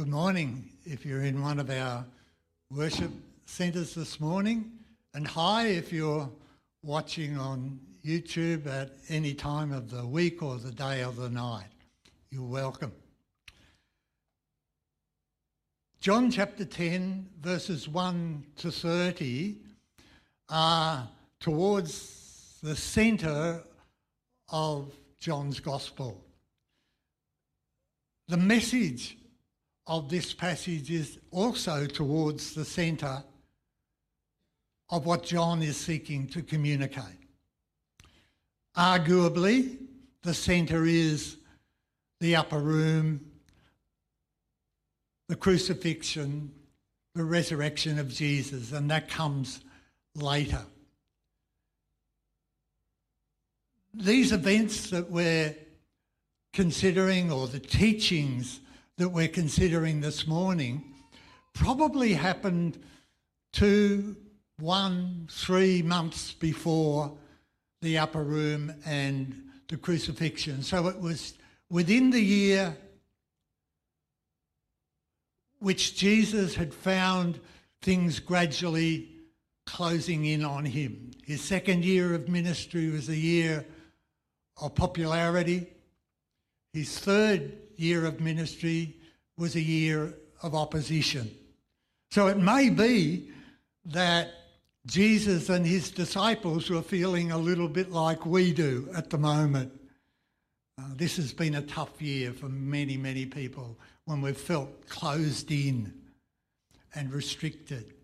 Good morning if you're in one of our worship centres this morning, and hi if you're watching on YouTube at any time of the week or the day or the night. You're welcome. John chapter 10, verses 1 to 30, are towards the centre of John's Gospel. The message of this passage is also towards the centre of what John is seeking to communicate. Arguably, the centre is the upper room, the crucifixion, the resurrection of Jesus, and that comes later. These events that we're considering, or the teachings that we're considering this morning probably happened two, one, three months before the upper room and the crucifixion. So it was within the year which Jesus had found things gradually closing in on him. His second year of ministry was a year of popularity. His third year of ministry was a year of opposition. So it may be that Jesus and his disciples were feeling a little bit like we do at the moment. Uh, this has been a tough year for many, many people when we've felt closed in and restricted.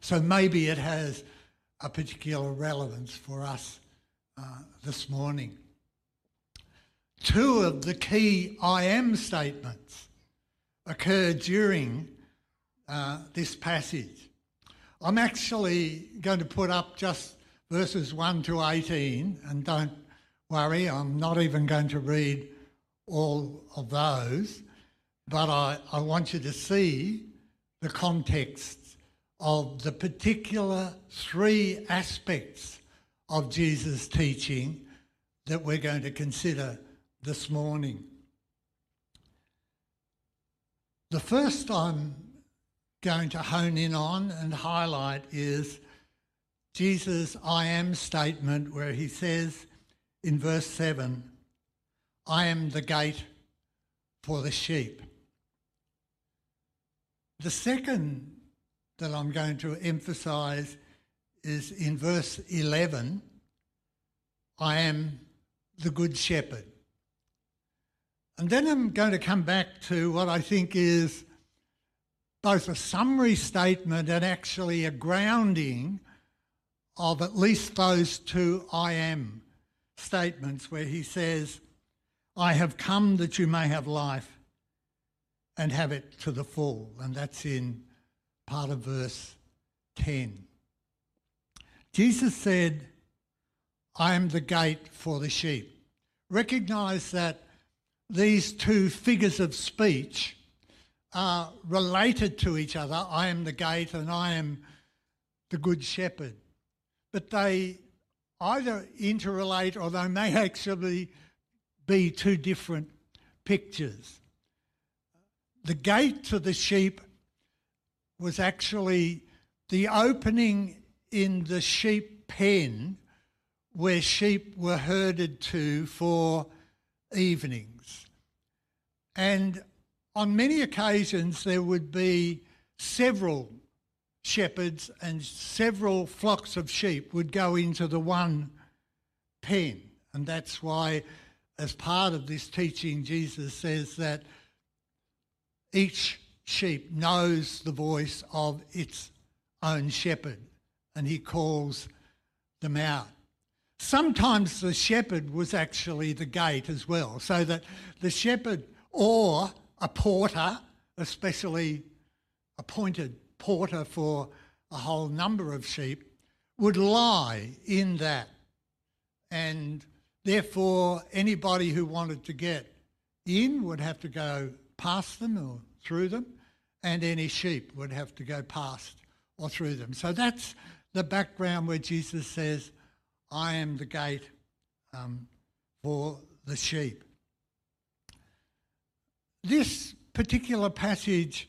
So maybe it has a particular relevance for us uh, this morning two of the key I am statements occur during uh, this passage. I'm actually going to put up just verses 1 to 18, and don't worry, I'm not even going to read all of those, but I, I want you to see the context of the particular three aspects of Jesus' teaching that we're going to consider this morning. The first I'm going to hone in on and highlight is Jesus' I am statement, where he says in verse 7, I am the gate for the sheep. The second that I'm going to emphasize is in verse 11, I am the good shepherd. And then I'm going to come back to what I think is both a summary statement and actually a grounding of at least those two I am statements where he says, I have come that you may have life and have it to the full. And that's in part of verse 10. Jesus said, I am the gate for the sheep. Recognize that these two figures of speech are related to each other. I am the gate and I am the good shepherd. But they either interrelate or they may actually be two different pictures. The gate to the sheep was actually the opening in the sheep pen where sheep were herded to for evenings. And on many occasions, there would be several shepherds and several flocks of sheep would go into the one pen. And that's why, as part of this teaching, Jesus says that each sheep knows the voice of its own shepherd and he calls them out. Sometimes the shepherd was actually the gate as well, so that the shepherd or a porter, especially appointed porter for a whole number of sheep, would lie in that. And therefore, anybody who wanted to get in would have to go past them or through them, and any sheep would have to go past or through them. So that's the background where Jesus says, I am the gate um, for the sheep. This particular passage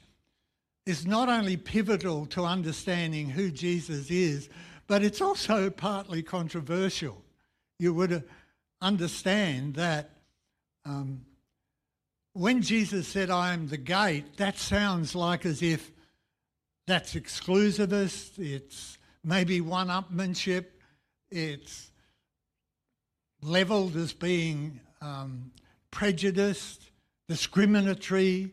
is not only pivotal to understanding who Jesus is, but it's also partly controversial. You would understand that um, when Jesus said, I am the gate, that sounds like as if that's exclusivist, it's maybe one upmanship, it's levelled as being um, prejudiced, discriminatory,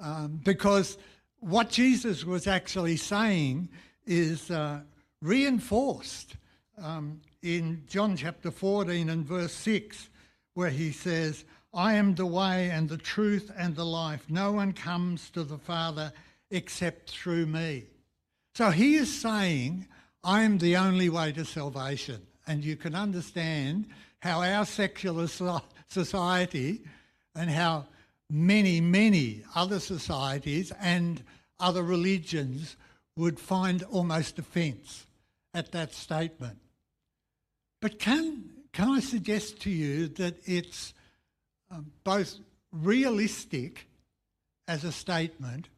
um, because what Jesus was actually saying is uh, reinforced um, in John chapter 14 and verse 6, where he says, I am the way and the truth and the life. No one comes to the Father except through me. So he is saying, I am the only way to salvation. And you can understand how our secular society and how many, many other societies and other religions would find almost offence at that statement. But can, can I suggest to you that it's um, both realistic as a statement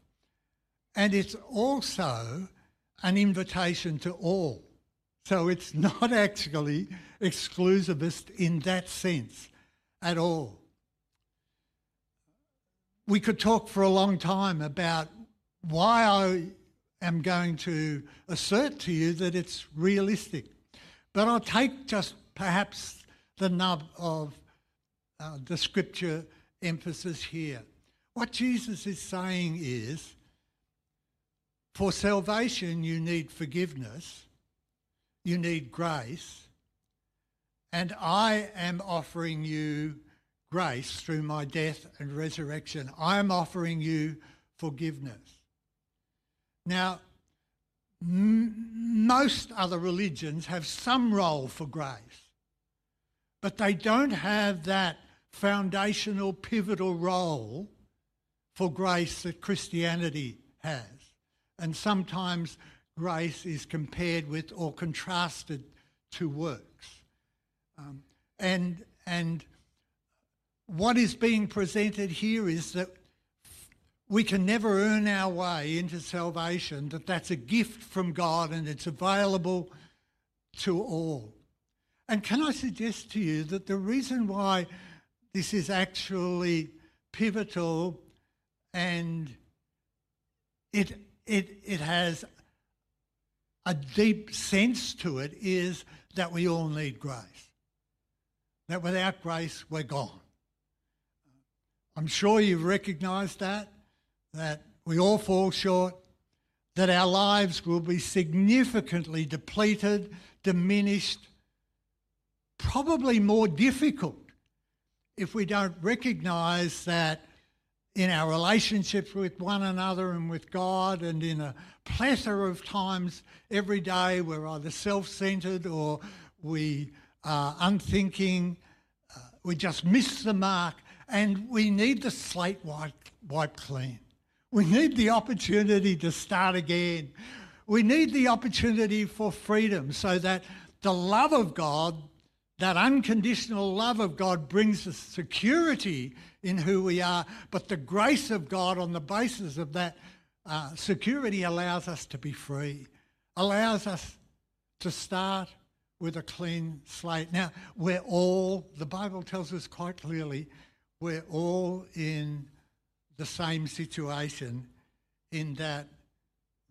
and it's also an invitation to all. So it's not actually exclusivist in that sense at all. We could talk for a long time about why I am going to assert to you that it's realistic. But I'll take just perhaps the nub of uh, the scripture emphasis here. What Jesus is saying is for salvation, you need forgiveness, you need grace, and I am offering you grace through my death and resurrection. I am offering you forgiveness. Now, m- most other religions have some role for grace, but they don't have that foundational, pivotal role for grace that Christianity has. And sometimes grace is compared with or contrasted to works. Um, and, and what is being presented here is that we can never earn our way into salvation, that that's a gift from God and it's available to all. And can I suggest to you that the reason why this is actually pivotal and it, it, it has a deep sense to it is that we all need grace. That without grace, we're gone. I'm sure you've recognised that that we all fall short, that our lives will be significantly depleted, diminished, probably more difficult if we don't recognise that in our relationships with one another and with God, and in a plethora of times every day, we're either self centered or we are unthinking, uh, we just miss the mark, and we need the slate wiped, clean. We need the opportunity to start again. We need the opportunity for freedom so that the love of God, that unconditional love of God, brings us security in who we are. But the grace of God, on the basis of that uh, security, allows us to be free, allows us to start with a clean slate. Now, we're all, the Bible tells us quite clearly, we're all in the same situation in that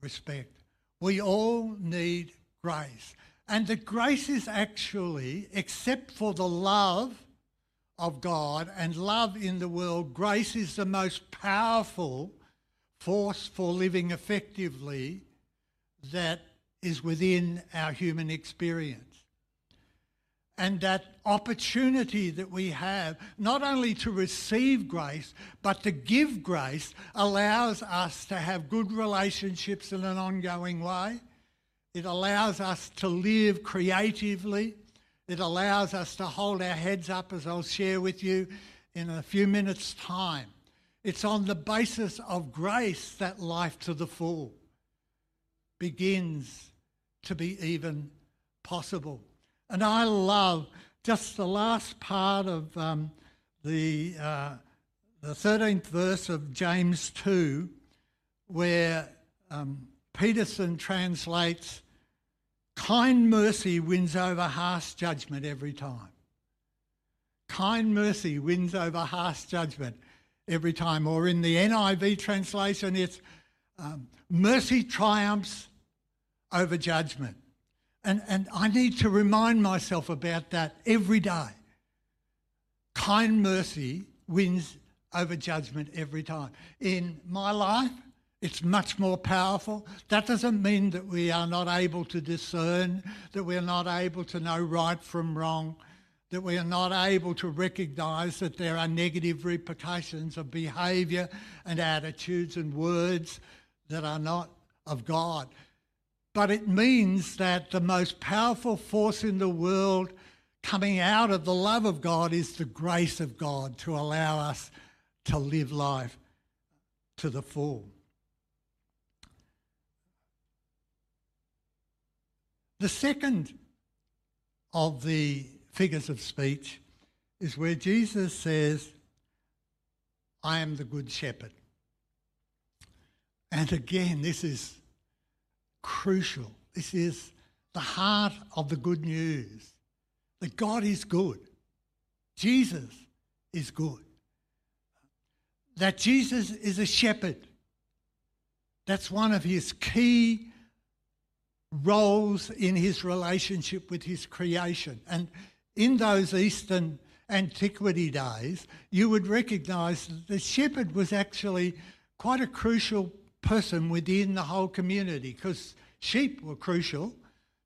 respect. We all need grace. And the grace is actually, except for the love of God and love in the world, grace is the most powerful force for living effectively that is within our human experience and that opportunity that we have, not only to receive grace, but to give grace, allows us to have good relationships in an ongoing way. It allows us to live creatively. It allows us to hold our heads up, as I'll share with you in a few minutes' time. It's on the basis of grace that life to the full begins to be even possible. And I love just the last part of um, the, uh, the 13th verse of James 2, where um, Peterson translates, kind mercy wins over harsh judgment every time. Kind mercy wins over harsh judgment every time. Or in the NIV translation, it's um, mercy triumphs over judgment. And, and I need to remind myself about that every day. Kind mercy wins over judgment every time. In my life, it's much more powerful. That doesn't mean that we are not able to discern, that we are not able to know right from wrong, that we are not able to recognise that there are negative repercussions of behaviour and attitudes and words that are not of God. But it means that the most powerful force in the world coming out of the love of God is the grace of God to allow us to live life to the full. The second of the figures of speech is where Jesus says, I am the good shepherd. And again, this is crucial. This is the heart of the good news that God is good. Jesus is good that Jesus is a shepherd. That's one of his key roles in his relationship with his creation. And in those Eastern antiquity days, you would recognise that the shepherd was actually quite a crucial person within the whole community because sheep were crucial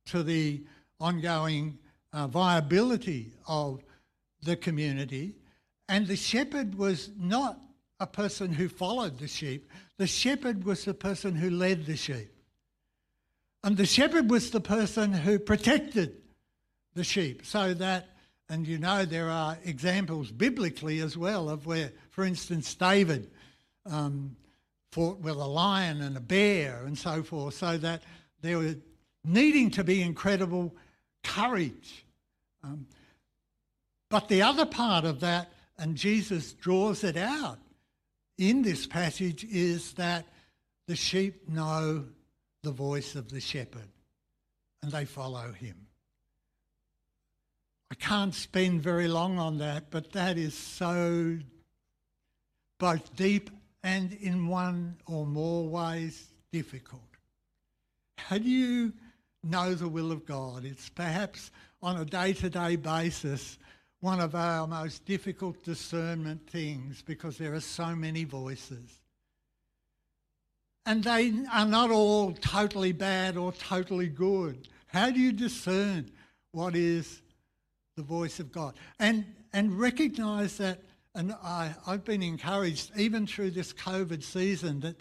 to the ongoing uh, viability of the community. And the shepherd was not a person who followed the sheep. The shepherd was the person who led the sheep. And the shepherd was the person who protected the sheep so that, and you know, there are examples biblically as well of where, for instance, David um, fought with a lion and a bear and so forth, so that there was needing to be incredible courage. Um, but the other part of that, and Jesus draws it out, in this passage is that the sheep know the voice of the shepherd and they follow him. I can't spend very long on that, but that is so both deep and in one or more ways difficult. How do you know the will of God? It's perhaps on a day to day basis one of our most difficult discernment things because there are so many voices. And they are not all totally bad or totally good. How do you discern what is the voice of God? And, and recognise that, and I, I've been encouraged even through this COVID season that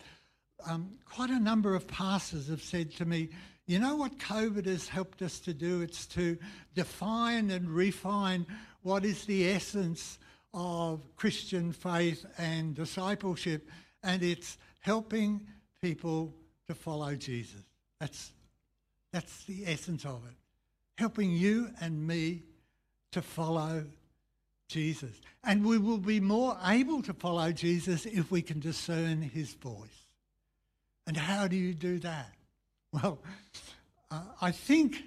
um, quite a number of pastors have said to me, you know what COVID has helped us to do? It's to define and refine what is the essence of Christian faith and discipleship, and it's helping people to follow Jesus. That's, that's the essence of it. Helping you and me to follow Jesus. And we will be more able to follow Jesus if we can discern his voice. And how do you do that? Well, uh, I think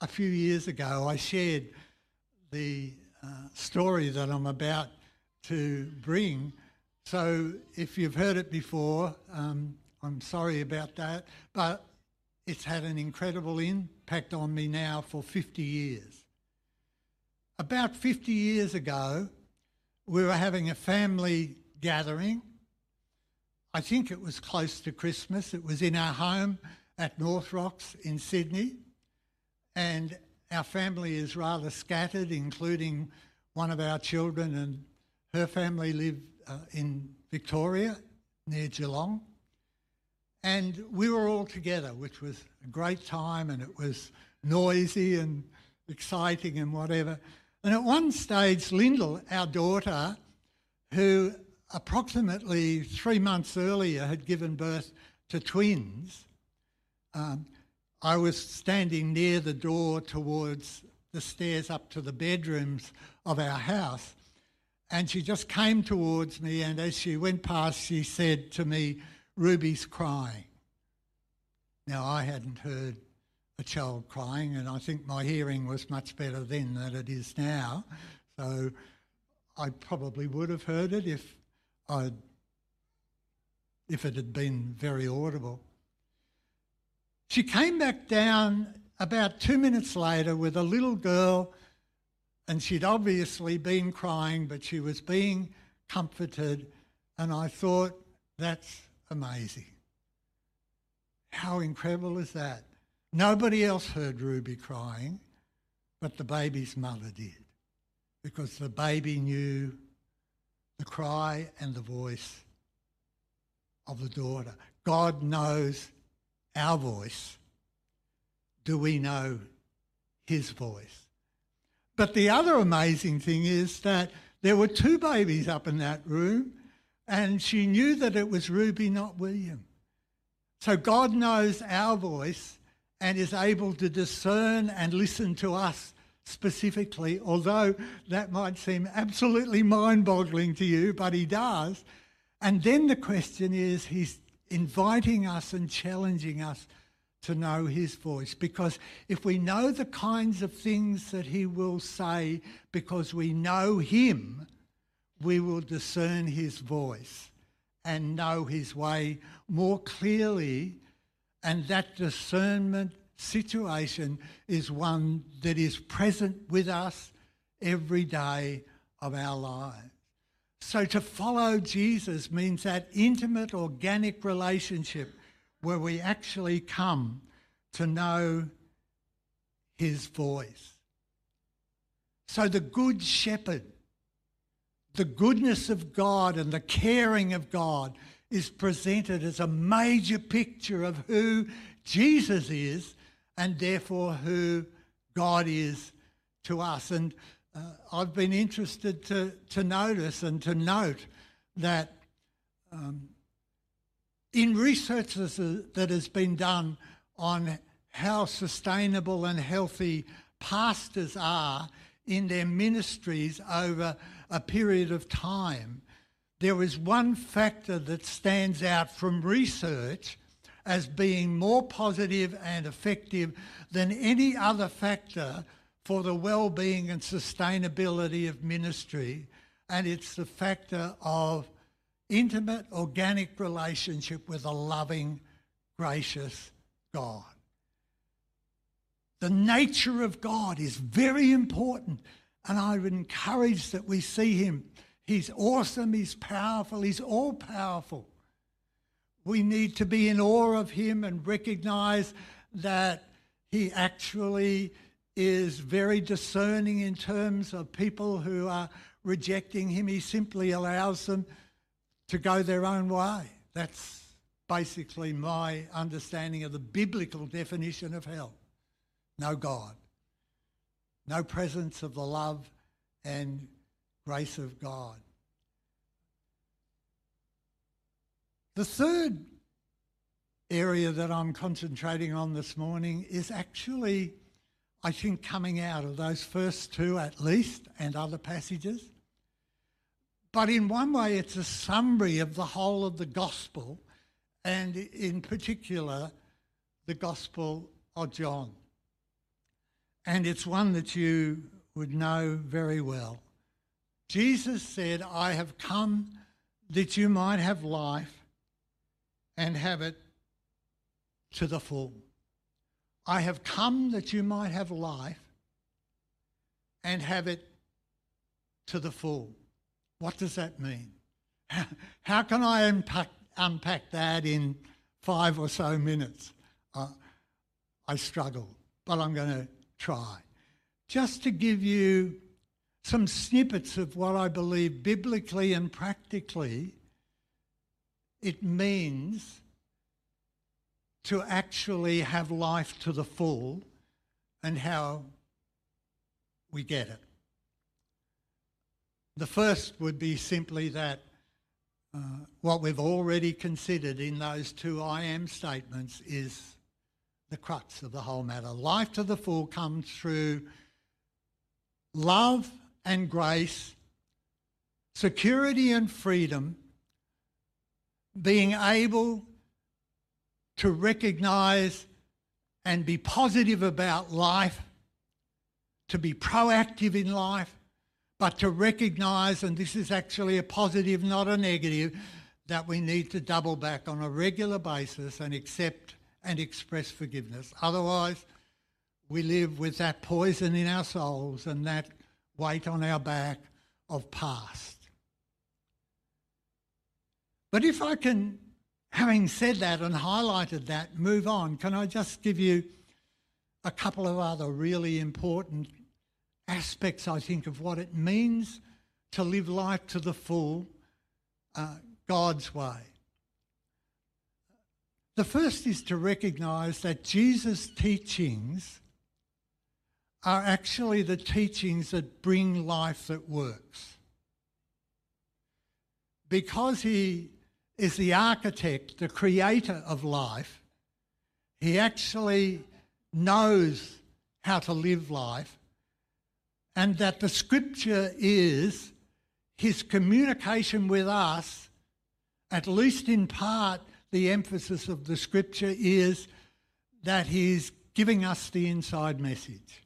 a few years ago I shared the uh, story that I'm about to bring. So if you've heard it before, um, I'm sorry about that, but it's had an incredible impact on me now for 50 years. About 50 years ago, we were having a family gathering. I think it was close to Christmas. It was in our home at North Rocks in Sydney. And our family is rather scattered, including one of our children and her family live uh, in Victoria near Geelong. And we were all together, which was a great time and it was noisy and exciting and whatever. And at one stage, Lyndall, our daughter, who approximately three months earlier had given birth to twins, um, I was standing near the door towards the stairs up to the bedrooms of our house, And she just came towards me, and as she went past, she said to me, Ruby's crying. Now, I hadn't heard a child crying, and I think my hearing was much better then than it is now. So I probably would have heard it if I'd if it had been very audible. She came back down about two minutes later with a little girl, and she'd obviously been crying, but she was being comforted. And I thought, that's amazing. How incredible is that? Nobody else heard Ruby crying, but the baby's mother did, because the baby knew the cry and the voice of the daughter. God knows our voice. Do we know his voice? But the other amazing thing is that there were two babies up in that room, and she knew that it was Ruby, not William. So God knows our voice and is able to discern and listen to us specifically, although that might seem absolutely mind boggling to you, but He does. And then the question is, He's inviting us and challenging us to know His voice. Because if we know the kinds of things that He will say because we know Him, we will discern His voice and know his way more clearly. And that discernment situation is one that is present with us every day of our lives. So to follow Jesus means that intimate, organic relationship where we actually come to know his voice. So the Good Shepherd the goodness of God and the caring of God is presented as a major picture of who Jesus is and therefore who God is to us. And uh, I've been interested to, to notice and to note that um, in research that has been done on how sustainable and healthy pastors are in their ministries over a period of time, there is one factor that stands out from research as being more positive and effective than any other factor for the well-being and sustainability of ministry and it's the factor of intimate organic relationship with a loving gracious God the nature of God is very important. And I would encourage that we see him. He's awesome, he's powerful, he's all powerful. We need to be in awe of him and recognize that he actually is very discerning in terms of people who are rejecting him. He simply allows them to go their own way. That's basically my understanding of the biblical definition of hell no God, no presence of the love and grace of God. The third area that I'm concentrating on this morning is actually, I think, coming out of those first two at least and other passages. But in one way, it's a summary of the whole of the gospel, and in particular, the gospel of John and it's one that you would know very well. Jesus said, I have come that you might have life and have it to the full. I have come that you might have life and have it to the full. What does that mean? How can I unpack, unpack that in five or so minutes? Uh, I struggle, but I'm going to try. Just to give you some snippets of what I believe biblically and practically it means to actually have life to the full and how we get it. The first would be simply that uh, what we've already considered in those two I am statements is the crux of the whole matter. Life to the full comes through love and grace security and freedom, being able to recognize and be positive about life, to be proactive in life, but to recognize, and this is actually a positive, not a negative, that we need to double back on a regular basis and accept and express forgiveness. Otherwise, we live with that poison in our souls and that weight on our back of past. But if I can, having said that and highlighted that, move on, can I just give you a couple of other really important aspects, I think, of what it means to live life to the full uh, God's way? The first is to recognize that Jesus' teachings are actually the teachings that bring life that works. Because he is the architect, the creator of life, he actually knows how to live life, and that the scripture is his communication with us, at least in part, the emphasis of the scripture is that he's giving us the inside message.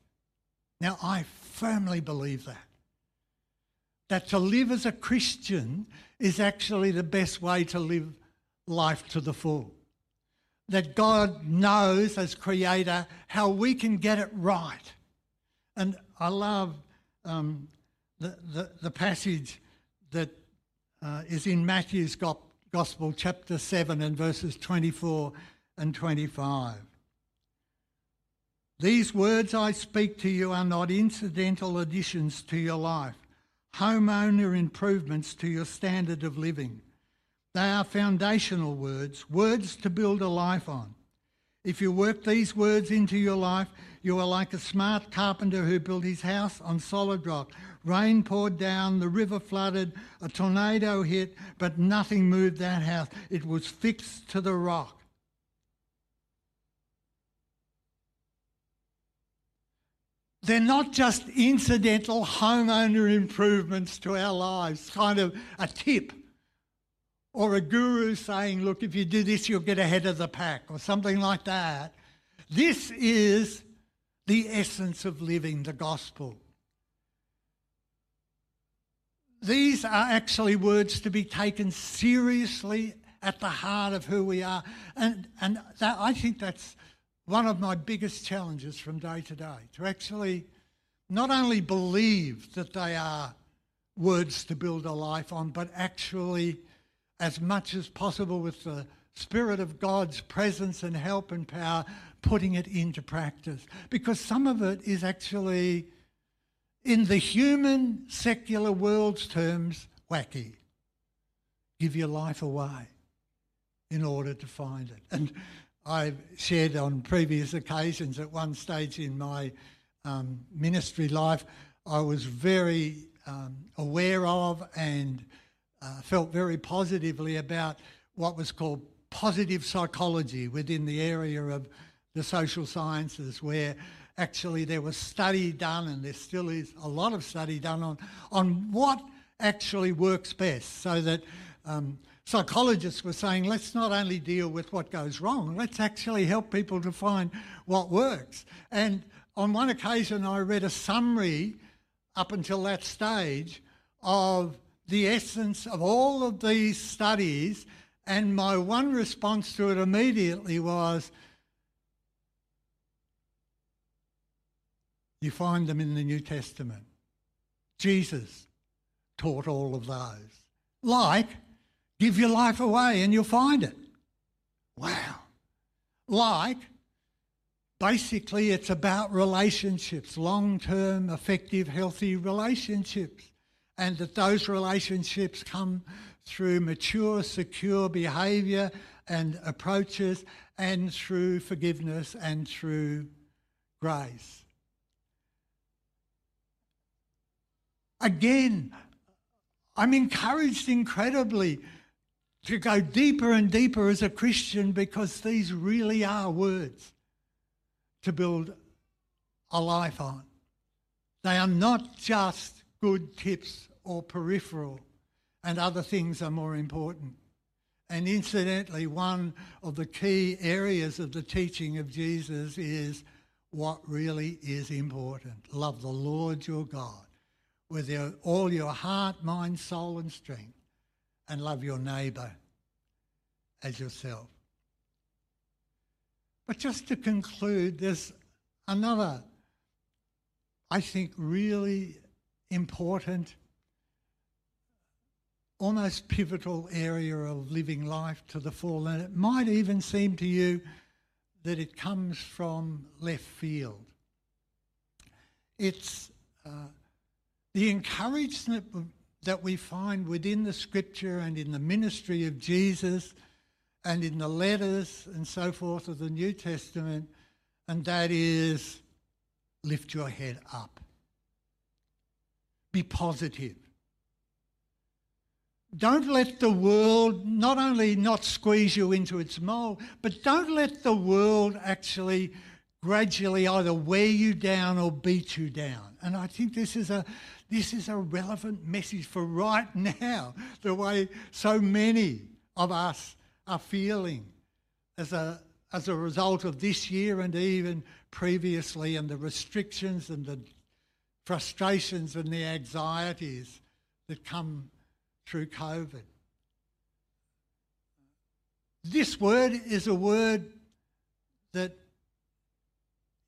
Now, I firmly believe that. That to live as a Christian is actually the best way to live life to the full. That God knows as Creator how we can get it right. And I love um, the, the, the, passage that uh, is in Matthew's Gospel, chapter 7, and verses 24 and 25. These words I speak to you are not incidental additions to your life, homeowner improvements to your standard of living. They are foundational words, words to build a life on. If you work these words into your life, you are like a smart carpenter who built his house on solid rock. Rain poured down, the river flooded, a tornado hit, but nothing moved that house. It was fixed to the rock. They're not just incidental homeowner improvements to our lives, kind of a tip or a guru saying, look, if you do this, you'll get ahead of the pack or something like that. This is the essence of living the gospel. These are actually words to be taken seriously at the heart of who we are. And, and that, I think that's one of my biggest challenges from day to day to actually not only believe that they are words to build a life on, but actually, as much as possible, with the Spirit of God's presence and help and power, putting it into practice. Because some of it is actually, in the human secular world's terms, wacky. Give your life away in order to find it. And I've shared on previous occasions at one stage in my um, ministry life, I was very um, aware of and uh, felt very positively about what was called positive psychology within the area of the social sciences, where actually there was study done, and there still is a lot of study done on, on what actually works best, so that um, psychologists were saying, let's not only deal with what goes wrong, let's actually help people to find what works. And on one occasion, I read a summary up until that stage of the essence of all of these studies, and my one response to it immediately was, You find them in the New Testament. Jesus taught all of those. Like Give your life away and you'll find it. Wow. Like, basically, it's about relationships, long term, effective, healthy relationships. And that those relationships come through mature, secure behaviour and approaches, and through forgiveness and through grace. Again, I'm encouraged incredibly to go deeper and deeper as a Christian because these really are words to build a life on. They are not just good tips or peripheral and other things are more important. And incidentally, one of the key areas of the teaching of Jesus is what really is important. Love the Lord your God with your, all your heart, mind, soul, and strength, and love your neighbour as yourself. But just to conclude, there's another, I think, really important, almost pivotal area of living life to the full. And it might even seem to you that it comes from left field. It's uh, the encouragement that we find within the scripture and in the ministry of Jesus and in the letters and so forth of the New Testament, and that is lift your head up. Be positive. Don't let the world not only not squeeze you into its mold, but don't let the world actually gradually either wear you down or beat you down. And I think this is a this is a relevant message for right now, the way so many of us are feeling as a, as a result of this year and even previously, and the restrictions and the frustrations and the anxieties that come through COVID. This word is a word that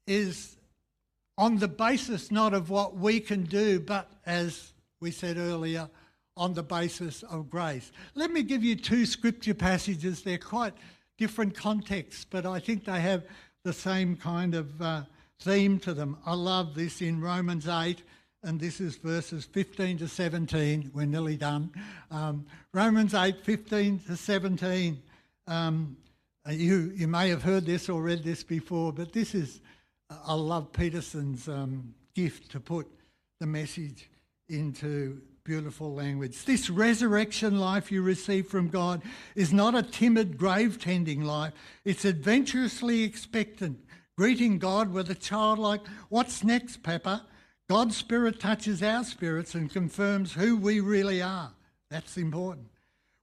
is on the basis not of what we can do, but as we said earlier, on the basis of grace. Let me give you two scripture passages. They're quite different contexts, but I think they have the same kind of uh, theme to them. I love this in Romans 8, and this is verses 15 to 17. We're nearly done. Um, Romans 8, 15 to 17. Um, you, you may have heard this or read this before, but this is, I love Peterson's um, gift to put the message into beautiful language. This resurrection life you receive from God is not a timid grave tending life, it's adventurously expectant, greeting God with a childlike, What's next, Papa? God's Spirit touches our spirits and confirms who we really are. That's important.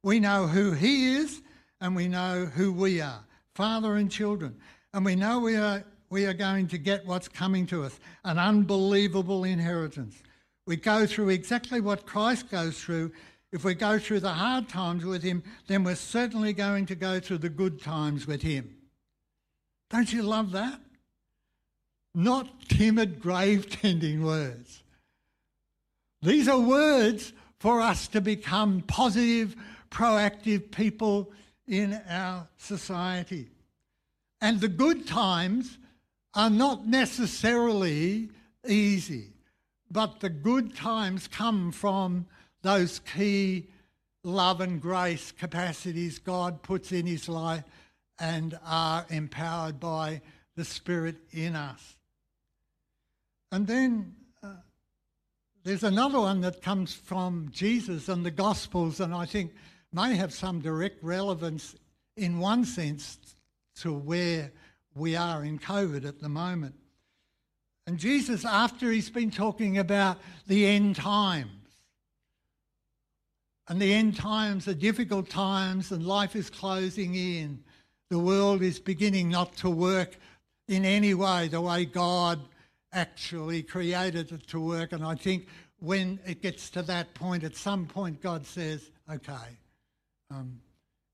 We know who He is and we know who we are, father and children. And we know we are, we are going to get what's coming to us an unbelievable inheritance. We go through exactly what Christ goes through. If we go through the hard times with Him, then we're certainly going to go through the good times with Him. Don't you love that? Not timid, grave tending words. These are words for us to become positive, proactive people in our society. And the good times are not necessarily easy. But the good times come from those key love and grace capacities God puts in his life and are empowered by the Spirit in us. And then uh, there's another one that comes from Jesus and the Gospels, and I think may have some direct relevance in one sense to where we are in COVID at the moment. And Jesus, after he's been talking about the end times, and the end times are difficult times, and life is closing in, the world is beginning not to work in any way the way God actually created it to work. And I think when it gets to that point, at some point, God says, okay, um,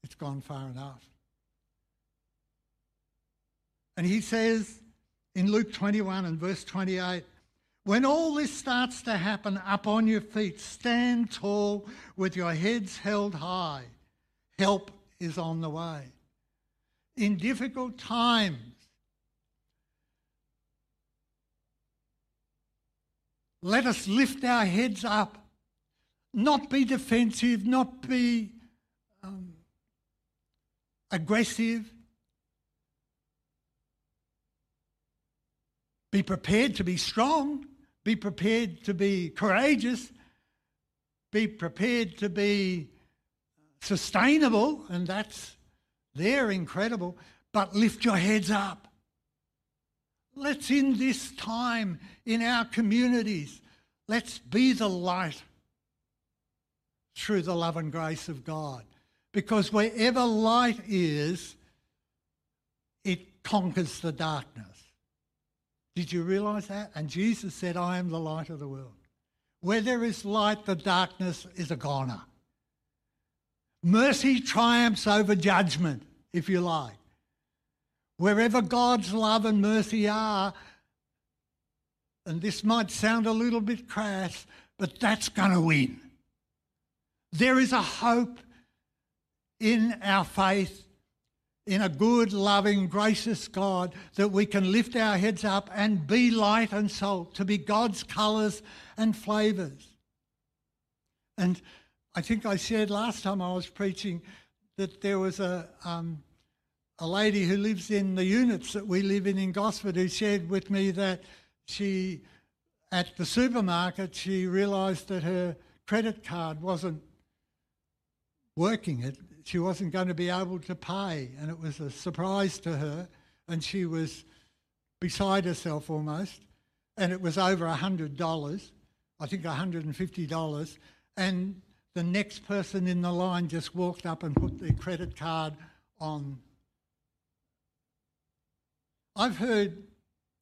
it's gone far enough. And he says, in Luke 21 and verse 28. When all this starts to happen, up on your feet, stand tall with your heads held high. Help is on the way. In difficult times, let us lift our heads up, not be defensive, not be um, aggressive, Be prepared to be strong. Be prepared to be courageous. Be prepared to be sustainable, and that's they're incredible. But lift your heads up. Let's in this time in our communities, let's be the light through the love and grace of God. Because wherever light is, it conquers the darkness. Did you realize that? And Jesus said, I am the light of the world. Where there is light, the darkness is a goner. Mercy triumphs over judgment, if you like. Wherever God's love and mercy are, and this might sound a little bit crass, but that's going to win. There is a hope in our faith in a good, loving, gracious God that we can lift our heads up and be light and salt, to be God's colours and flavours. And I think I shared last time I was preaching that there was a, um, a lady who lives in the units that we live in in Gosford who shared with me that she, at the supermarket, she realised that her credit card wasn't working. It, she wasn't going to be able to pay, and it was a surprise to her, and she was beside herself almost, and it was over hundred dollars, I think hundred and fifty dollars, and the next person in the line just walked up and put their credit card on. I've heard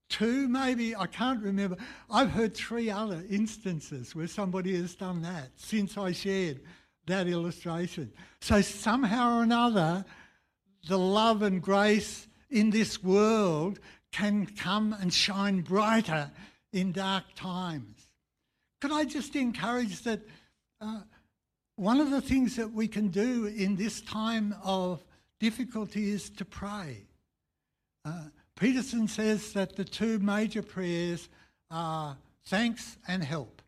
two, maybe, I can't remember. I've heard three other instances where somebody has done that since I shared that illustration. So somehow or another, the love and grace in this world can come and shine brighter in dark times. Could I just encourage that uh, one of the things that we can do in this time of difficulty is to pray. Uh, Peterson says that the two major prayers are thanks and help.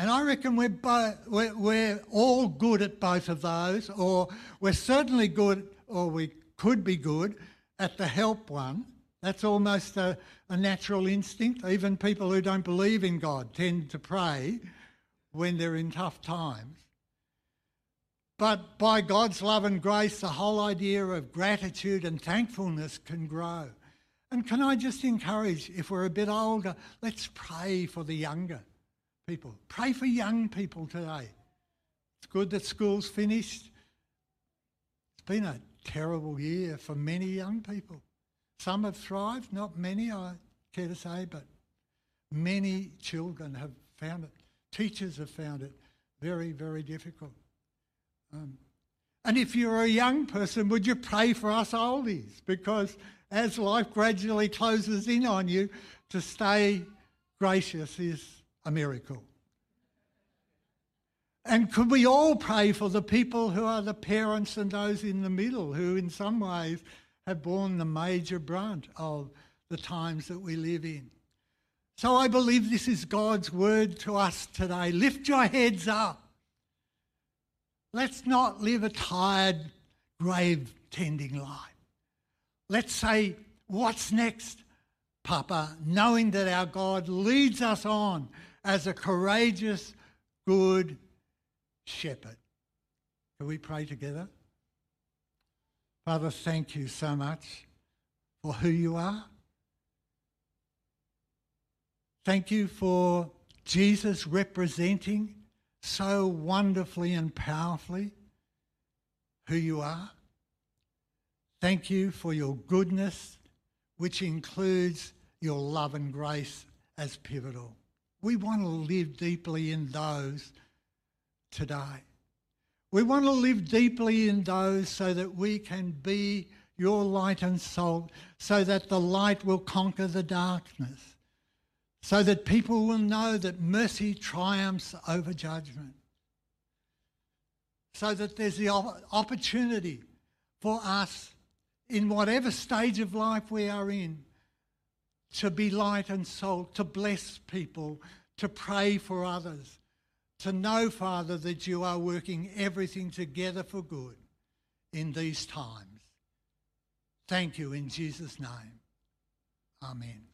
And I reckon we're, bo- we're, we're all good at both of those, or we're certainly good, or we could be good at the help one. That's almost a, a natural instinct. Even people who don't believe in God tend to pray when they're in tough times. But by God's love and grace, the whole idea of gratitude and thankfulness can grow. And can I just encourage, if we're a bit older, let's pray for the younger people. Pray for young people today. It's good that school's finished. It's been a terrible year for many young people. Some have thrived, not many, I care to say, but many children have found it. Teachers have found it very, very difficult. Um, and if you're a young person, would you pray for us oldies? Because as life gradually closes in on you, to stay gracious is a miracle. And could we all pray for the people who are the parents and those in the middle who, in some ways, have borne the major brunt of the times that we live in? So I believe this is God's word to us today. Lift your heads up. Let's not live a tired, grave tending life. Let's say, What's next, Papa? Knowing that our God leads us on as a courageous, good shepherd. Can we pray together? Father, thank you so much for who you are. Thank you for Jesus representing so wonderfully and powerfully who you are. Thank you for your goodness, which includes your love and grace as pivotal. We want to live deeply in those today. We want to live deeply in those so that we can be your light and salt, so that the light will conquer the darkness, so that people will know that mercy triumphs over judgment, so that there's the opportunity for us in whatever stage of life we are in to be light and salt, to bless people, to pray for others, to know, Father, that you are working everything together for good in these times. Thank you in Jesus' name. Amen.